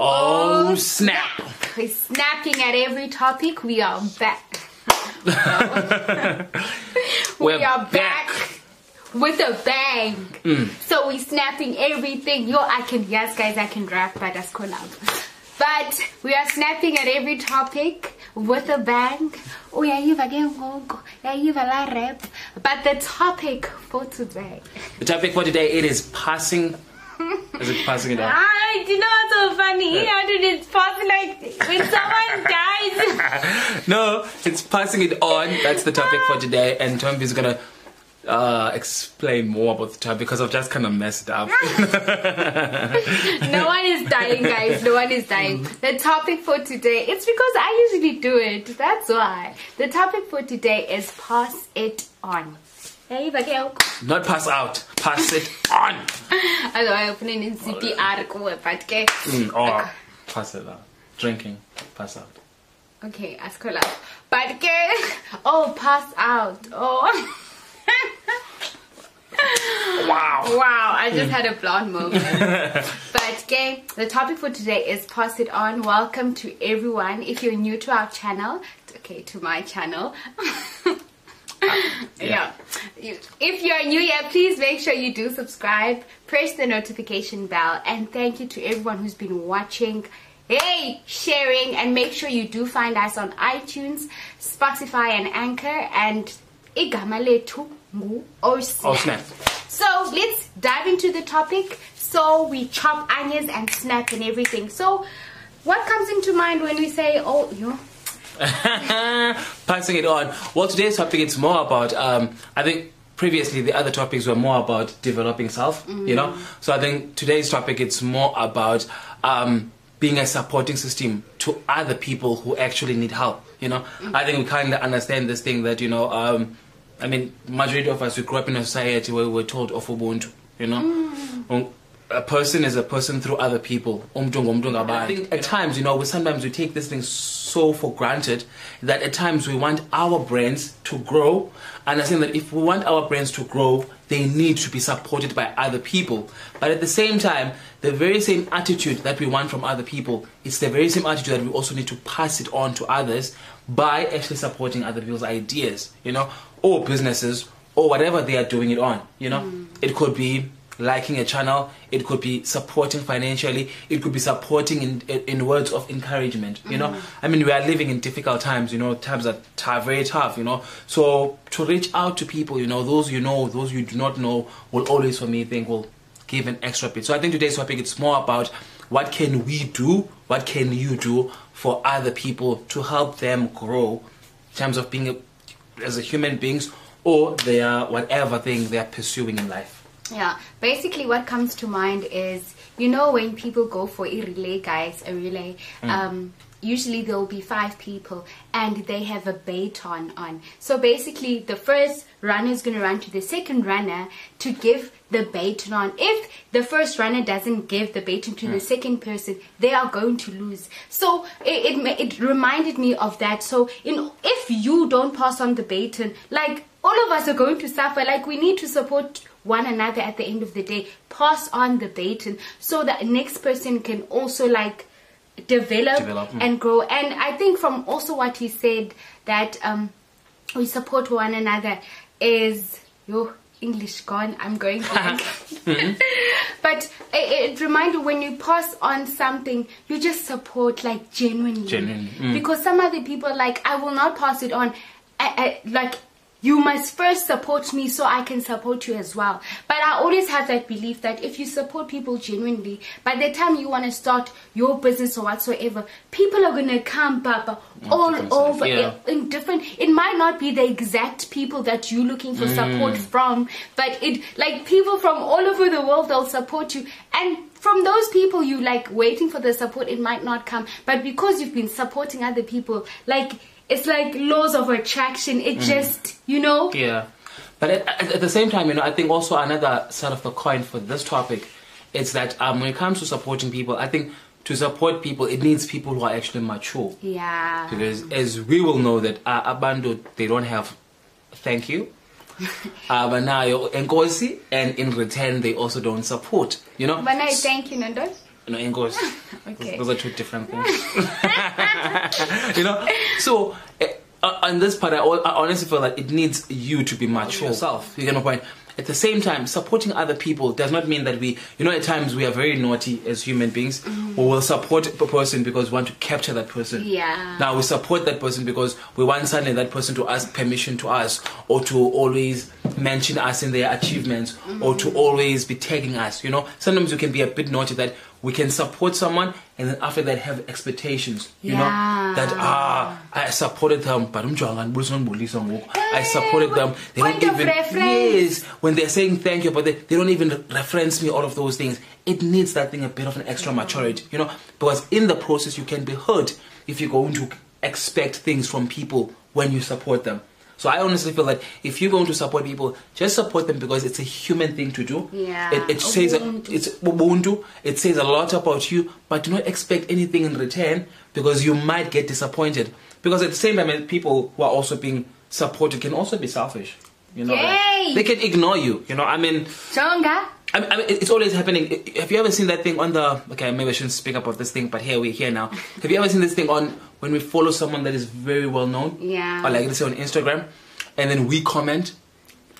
Oh, oh, snap. We're snapping at every topic. We are back. we We're are back. back. with a bang. Mm. So we're snapping everything. Yo, I can, yes, guys, I can rap, but that's collab. But we are snapping at every topic with a bang. Oh, yeah, you've again, yeah, you've a rap. But the topic for today. The topic for today it is passing. Is it passing it on? Ah, you know what's so funny? How did it pass like when someone dies? No, it's passing it on. That's the topic for today, and Tombi is gonna uh, explain more about the topic because I've just kind of messed up. no one is dying, guys. No one is dying. The topic for today, it's because I usually do it. That's why. The topic for today is pass it on. Not pass out, pass it on. Otherwise, opening in CPR, ko, but okay. Mm, or pass it out. Drinking, pass out. Okay, ask her love. But. Oh, pass out. Oh. Wow. Wow, I just had a blonde moment. but okay, the topic for today is pass it on. Welcome to everyone. If you're new to our channel, okay, to my channel. yeah. You- If you're new here, please make sure you do subscribe, press the notification bell, and thank you to everyone who's been watching. Hey, sharing, and make sure you do find us on iTunes, Spotify, and Anchor. And igama lethu ngu Osnap. So let's dive into the topic. So we chop onions and snap and everything. So what comes into mind when we say, oh, you know, Passing it on. Well, today's topic it's more about. Um, I think previously the other topics were more about developing self. You know, so I think today's topic it's more about um, being a supporting system to other people who actually need help. You know, I think we kind of understand this thing that you know. Um, I mean, majority of us we grew up in a society where we were told of Ubuntu. You know. Um, a person is a person through other people. Um, Ngumntu ngabantu. I think at times, you know, we sometimes we take this thing so for granted that at times we want our brands to grow. And I think that if we want our brands to grow, they need to be supported by other people. But at the same time, the very same attitude that we want from other people, it's the very same attitude that we also need to pass it on to others by actually supporting other people's ideas, you know, or businesses or whatever they are doing it on, you know. Mm. It could be liking a channel it could be supporting financially it could be supporting in in words of encouragement you know? Mm. I mean we are living in difficult times you know times are very tough you know? So to reach out to people you know those you know those you do not know will always for me think will give an extra bit. So i think today's topic it's more about what can we do what can you do for other people to help them grow in terms of being a, as a human beings or their whatever thing they are pursuing in life Yeah, basically what comes to mind is, you know, when people go for a relay, guys, a relay, um, usually there will be five people and they have a baton on. So basically the first runner is going to run to the second runner to give the baton on. If the first runner doesn't give the baton to the second person, they are going to lose. So it, it, it reminded me of that. So in, if you don't pass on the baton, like all of us are going to suffer. Like we need to support one another at the end of the day. Pass on the baton so that next person can also like develop, Develop, mm. and grow. And I think from also what he said that um we support one another is your English gone. I'm going blank. but it, it reminded when you pass on something, you just support like genuinely. Genuinely, mm. Because some other people like I will not pass it on. I, I, like you must first support me so I can support you as well. But I always have that belief that if you support people genuinely, by the time you want to start your business or whatsoever, people are gonna come, Papa, all over yeah. in different. It might not be the exact people that you're looking for support Mm. from, but it like people from all over the world they'll support you and. From those people you like waiting for the support, it might not come. But because you've been supporting other people, like it's like laws of attraction. It just, you know, Yeah, but at, at, the same time, you know, I think also another side of the coin for this topic is that um, when it comes to supporting people, I think to support people, it needs people who are actually mature. yeah. Because as we will know that uh, Abando, they don't have thank you. uh, but now enkosi, and in return they also don't support. You know. But I thank you, Nando. No, English. Okay. Those are two different things. you know? So, eh, uh, on this part, I, I honestly feel that it needs you to be mature yourself. You get my point? At the same time, supporting other people does not mean that we, you know, at times we are very naughty as human beings. We will support a person because we want to capture that person. Yeah. Now we support that person because we want suddenly that person to ask permission to us or to always mention us in their achievements or to always be tagging us. You know, sometimes we can be a bit naughty that we can support someone and then after that have expectations. You know, that ah, I supported them, but umjonga, ngibulisa ngibulisa ngoku. I supported them. They Point don't even yes when they're saying thank you, but they, they don't even reference me. All of those things. It needs that thing a bit of an extra maturity, you know, because in the process you can be hurt if you're going to expect things from people when you support them. So I honestly feel like if you're going to support people, just support them because it's a human thing to do. Yeah. It, it says Ubuntu. it's ubuntu. It says a lot about you, but do not expect anything in return because you might get disappointed. Because at the same time, people who are also being supported can also be selfish. You know, like, they can ignore you. You know, I mean, Jonga. I mean, I mean, it's always happening. Have you ever seen that thing on the? Okay, maybe I shouldn't speak about this thing, but here we're here now. Have you ever seen this thing on when we follow someone that is very well known? Yeah. Or like let's say on Instagram, and then we comment,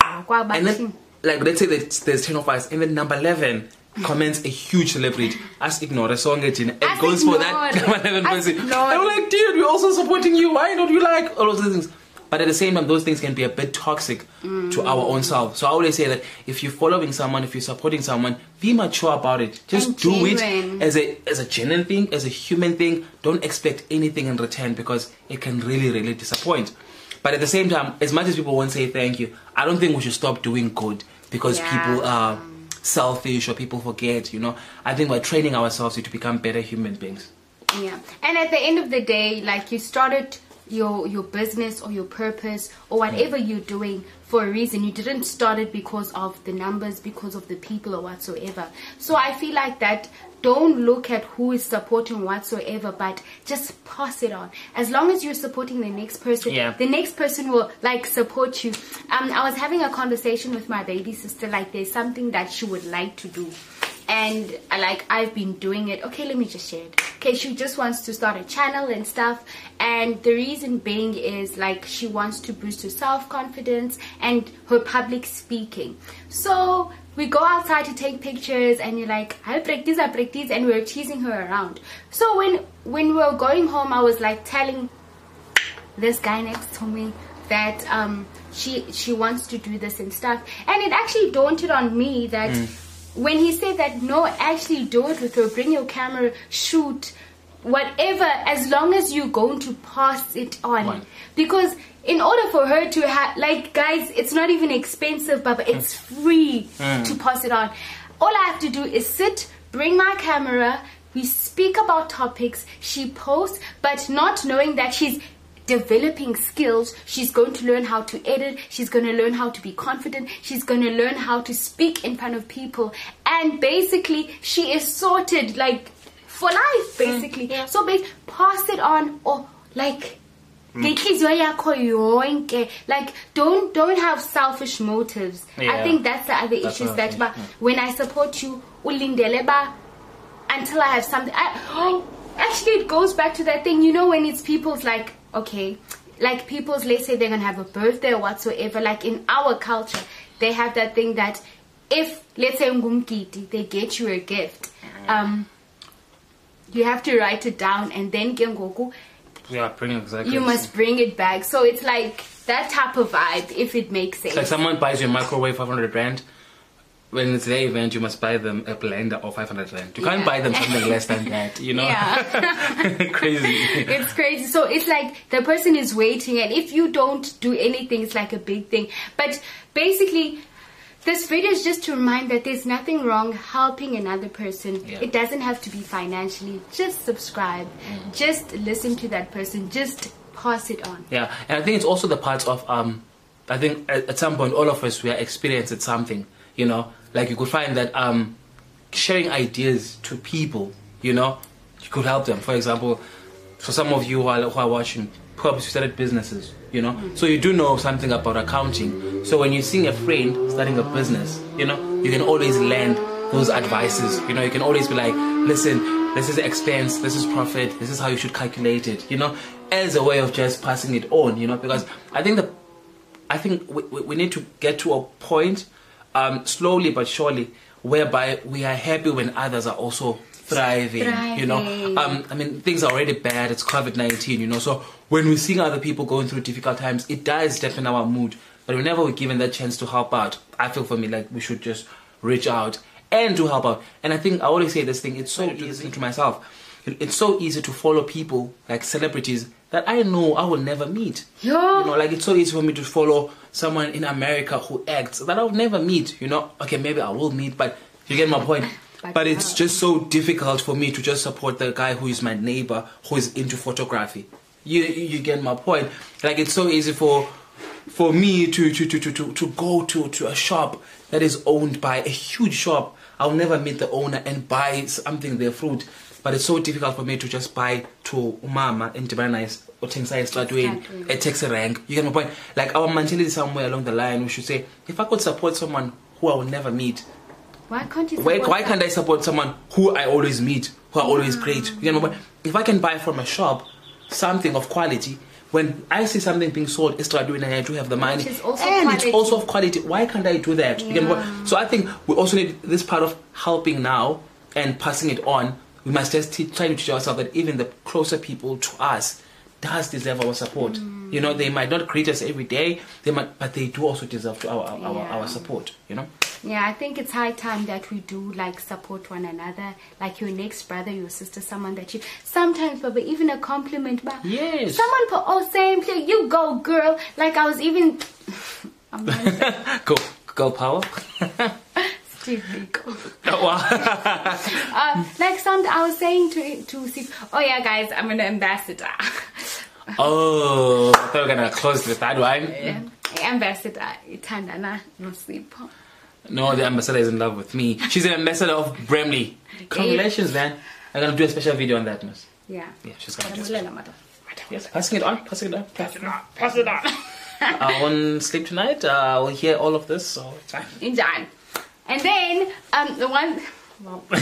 Ah, and then like let's say that there's ten of us, and then number eleven comments a huge celebrity. Us ignore a song it in. It Us goes for that number eleven Us person. ignore. I'm like, dude, we're also supporting you. Why don't you like all of those things? But at the same time, those things can be a bit toxic to our own self. So I always say that if you're following someone, if you're supporting someone, be mature about it. Just And do genuine. it as a as a genuine thing, as a human thing. Don't expect anything in return because it can really, really disappoint. But at the same time, as much as people won't say thank you, I don't think we should stop doing good because Yeah. people are selfish or people forget. You know, I think we're training ourselves to become better human beings. Yeah. And at the end of the day, like you started your your business or your purpose or whatever you're doing for a reason. You didn't start it because of the numbers, because of the people or whatsoever. So I feel like that don't look at who is supporting whatsoever, but just pass it on. As long as you're supporting the next person, Yeah. the next person will like support you. Um, I was having a conversation with my baby sister, like there's something that she would like to do and like I've been doing it. Okay, let me just share it. Okay, she just wants to start a channel and stuff, and the reason being is like she wants to boost her self confidence and her public speaking. So we go outside to take pictures, and you're like, I practice, I practice, and we're teasing her around. So when when we were going home, I was like telling this guy next to me that um she she wants to do this and stuff and it actually daunted on me that when he said that no actually do it with her bring your camera shoot whatever as long as you're going to pass it on. Right. because in order for her to have like guys it's not even expensive but it's free mm. to pass it on. All i have to do is sit bring my camera we speak about topics she posts but not knowing that she's developing skills she's going to learn how to edit she's going to learn how to be confident she's going to learn how to speak in front of people. And basically she is sorted like for life mm, basically. so bas pass it on or like mm. ngenhliziyo yakho yonke like don't don't have selfish motives. I think that's the other That's issues that think, ba, mm. when i support you ulindele ba until I have something. I, actually, it goes back to that thing. You know, when it's people's like, okay, like people's, let's say they're gonna have a birthday or whatsoever. Like in our culture, they have that thing that if let's say ngumgidi, they get you a gift. Um, you have to write it down and then kengoku Yeah, bring exactly. you must bring it back. So it's like that type of vibe, if it makes sense. It's like someone buys you a microwave 500 rand. When it's their event, you must buy them a blender of 500 rand. You can't buy them something less than that, you know? Yeah. Crazy. it's crazy. So it's like the person is waiting, and if you don't do anything, it's like a big thing. But basically, this video is just to remind that there's nothing wrong helping another person. Yeah. It doesn't have to be financially. Just subscribe. Just listen to that person. Just pass it on. Yeah, and I think it's also the part of um, I think at, at some point all of us we are experiencing something. You know, like you could find that um, sharing ideas to people, you know, you could help them. For example, for some of you who are, who are watching, perhaps you started businesses. You know, so you do know something about accounting. So when you're seeing a friend starting a business, you know, you can always lend those advices. You know, you can always be like, listen, this is expense, this is profit, this is how you should calculate it, you know, as a way of just passing it on, you know, because I think the, I think we we need to get to a point, um, slowly but surely, whereby we are happy when others are also thriving, you know. Um, I mean, things are already bad. It's COVID 19, you know. So when we see other people going through difficult times, it does deafen our mood. But whenever we're given that chance to help out, I feel for me like we should just reach out and to help out. And I think I always say this thing, it's so easy to myself. It's so easy to follow people like celebrities that I know I will never meet. Yeah. You know, like it's so easy for me to follow someone in America who acts that I'll never meet. You know, okay, maybe I will meet, but you get my point. But but it's just so difficult for me to just support the guy who is my neighbor who is into photography. You you get my point. Like it's so easy for for me to to, to, to, to, to go to, to a shop that is owned by a huge shop. I'll never meet the owner and buy something their fruit. But it's so difficult for me to just buy to umama in Dibanize or Tingsai Stradwin Exactly. a taxi rank. You get my point? Like our mentality somewhere along the line we should say, if I could support someone who I will never meet, Why can't you? why, why can't I support someone who I always meet, who are always mm. great? You know, but if I can buy from a shop something of quality, when I see something being sold extra doing and I do have the money, and quality. it's also of quality, why can't I do that? You know, Yeah. so I think we also need this part of helping now and passing it on. We must just te- try to teach ourselves that even the closer people to us does deserve our support. Mm. You know, they might not greet us every day, they might, but they do also deserve our our, our, Yeah. our support. You know. Yeah, I think it's high time that we do like support one another, like your next brother, your sister, someone that you sometimes, but even a compliment, but Yes. someone put oh same play, you go girl. Like I was even, I'm not Go, power. Biko. Oh, wow. Uh, like some, I was saying to to Steve, oh yeah, guys, I'm an ambassador. oh, I thought we were gonna close with that one. yeah. Ambassador, Itandana, no sleep. No, the ambassador is in love with me. She's an ambassador of Bramley. Congratulations, man. I'm gonna do a special video on that, miss. Yeah. Yeah, she's gonna do it. Yes, passing it on, passing it on. Pass it on. Pass it on. I won't sleep tonight. Uh, I will hear all of this, so it's fine. Injan. And then um the one well,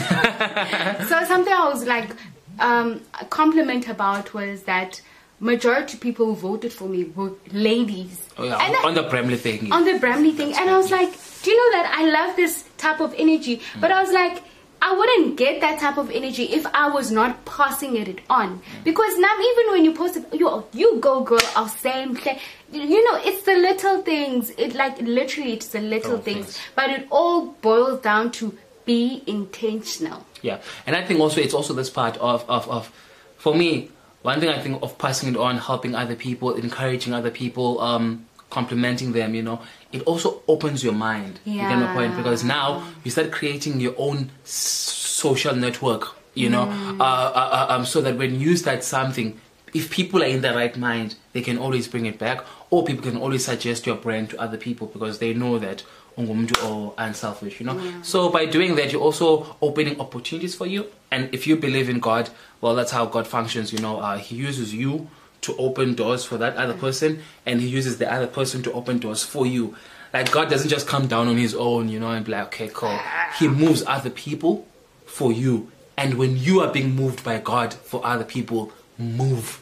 so something I was like um a compliment about was that majority people who voted for me were ladies. Oh yeah, on, I- on the Bramley thing. on the Bramley thing, and I was like, do you know that I love this type of energy? But I was like, I wouldn't get that type of energy if I was not passing it on. Because now, even when you post it, you you go girl, same play. You know, it's the little things. It like literally, it's the little Little things. things. But it all boils down to be intentional. Yeah, and I think also it's also this part of, of, of for me, one thing I think of passing it on, helping other people, encouraging other people, um, complimenting them, you know, it also opens your mind. You get my point? Yeah. Because now you start creating your own social network, you know, uh, uh, uh, um, so that when you start something, if people are in the right mind, they can always bring it back, or people can always suggest your brand to other people because they know that ungumntu or unselfish, you know. So by doing that, you're also opening opportunities for you. And if you believe in God, well, that's how God functions. You know, uh, He uses you to open doors for that other person, and He uses the other person to open doors for you. Like God doesn't just come down on His own, you know, and be like, okay, cool. He moves other people for you, and when you are being moved by God for other people, move.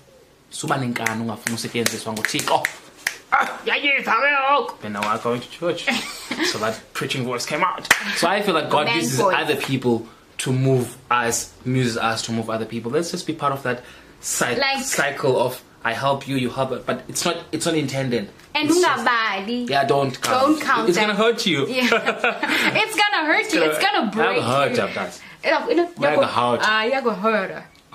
Suba nenkani ungafuni usetyenziswa nguThixo. Ah, yayitha ke ngoku. Then now I'm going to church. so that preaching voice came out. So I feel like God Man uses voice. other people to move us, uses us to move other people. Let's just be part of that cy- Like- cycle of I help you, you help it, but it's not it's not intended. And It's just- ungabali. yeah, don't count. Don't count It's that. gonna hurt you. Yeah. it's gonna hurt you. It's gonna break Have hurt you. of that. It'll- it'll- Like a heart. Ah, you're gonna hurt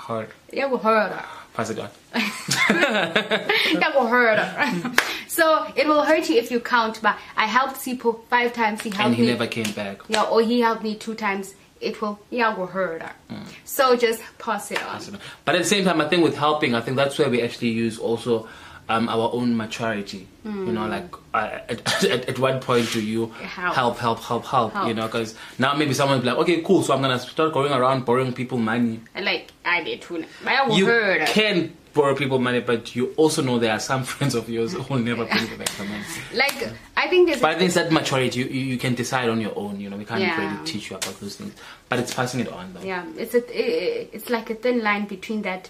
Hurt. You're hurt her. Pass it on. that will hurt her. so it will hurt you if you count. But I helped Sipo five times. He helped And he me. never came back. Yeah, or he helped me two times. It will. Yeah, will hurt her. Mm. So just pass it, pass it on. But at the same time, I think with helping, I think that's where we actually use also um, our own maturity. You know, like uh, at, at, at what point do you Help. help, help, help, help? Help. You know, because now maybe someone's like, okay, cool, so I'm gonna start going around borrowing people money. Like I imali yethuna You bayakuhurt can borrow people money, but you also know there are some friends of yours who will never bring you back the money. like i think there's But I think it's that maturity. You, you, can decide on your own. You know, we can't Yeah. really teach you about those things. But it's passing it on, though. yeah it's a i- it's like a thin line between that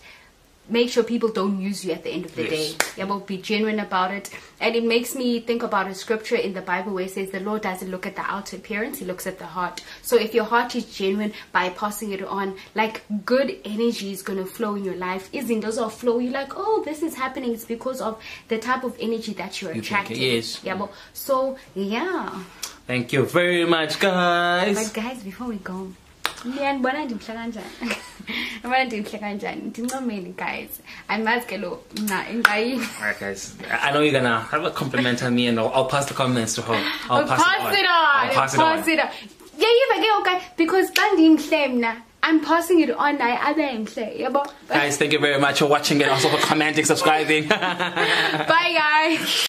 make sure people don't use you at the end of the Yes. day. Yeah but be genuine about it. And it makes me think about a scripture in the bible where it says the lord doesn't look at the outer appearance he looks at the heart. So if your heart is genuine by passing it on like good energy is going to flow in your life. Izinto are flow. You're like oh this is happening. It's because of the type of energy that you're attracting. yes. yeah but so yeah. Thank you very much, guys. but guys before we go niyanibona ndimhle kanjani? Ndibona ndimhle kanjani? Ndincomeni guys. Andimazi ke lo mna Alright, guys. I I know you're gonna have a compliment on me, and I'll, I'll pass the compliments to her. I'll pass, it on. I'll pass it on. it on. Yayiva ke okay? Because xa ndimhle mna i'm passing it on mhle yabo? Guys, thank you very much for watching and also for commenting, subscribing. bye guys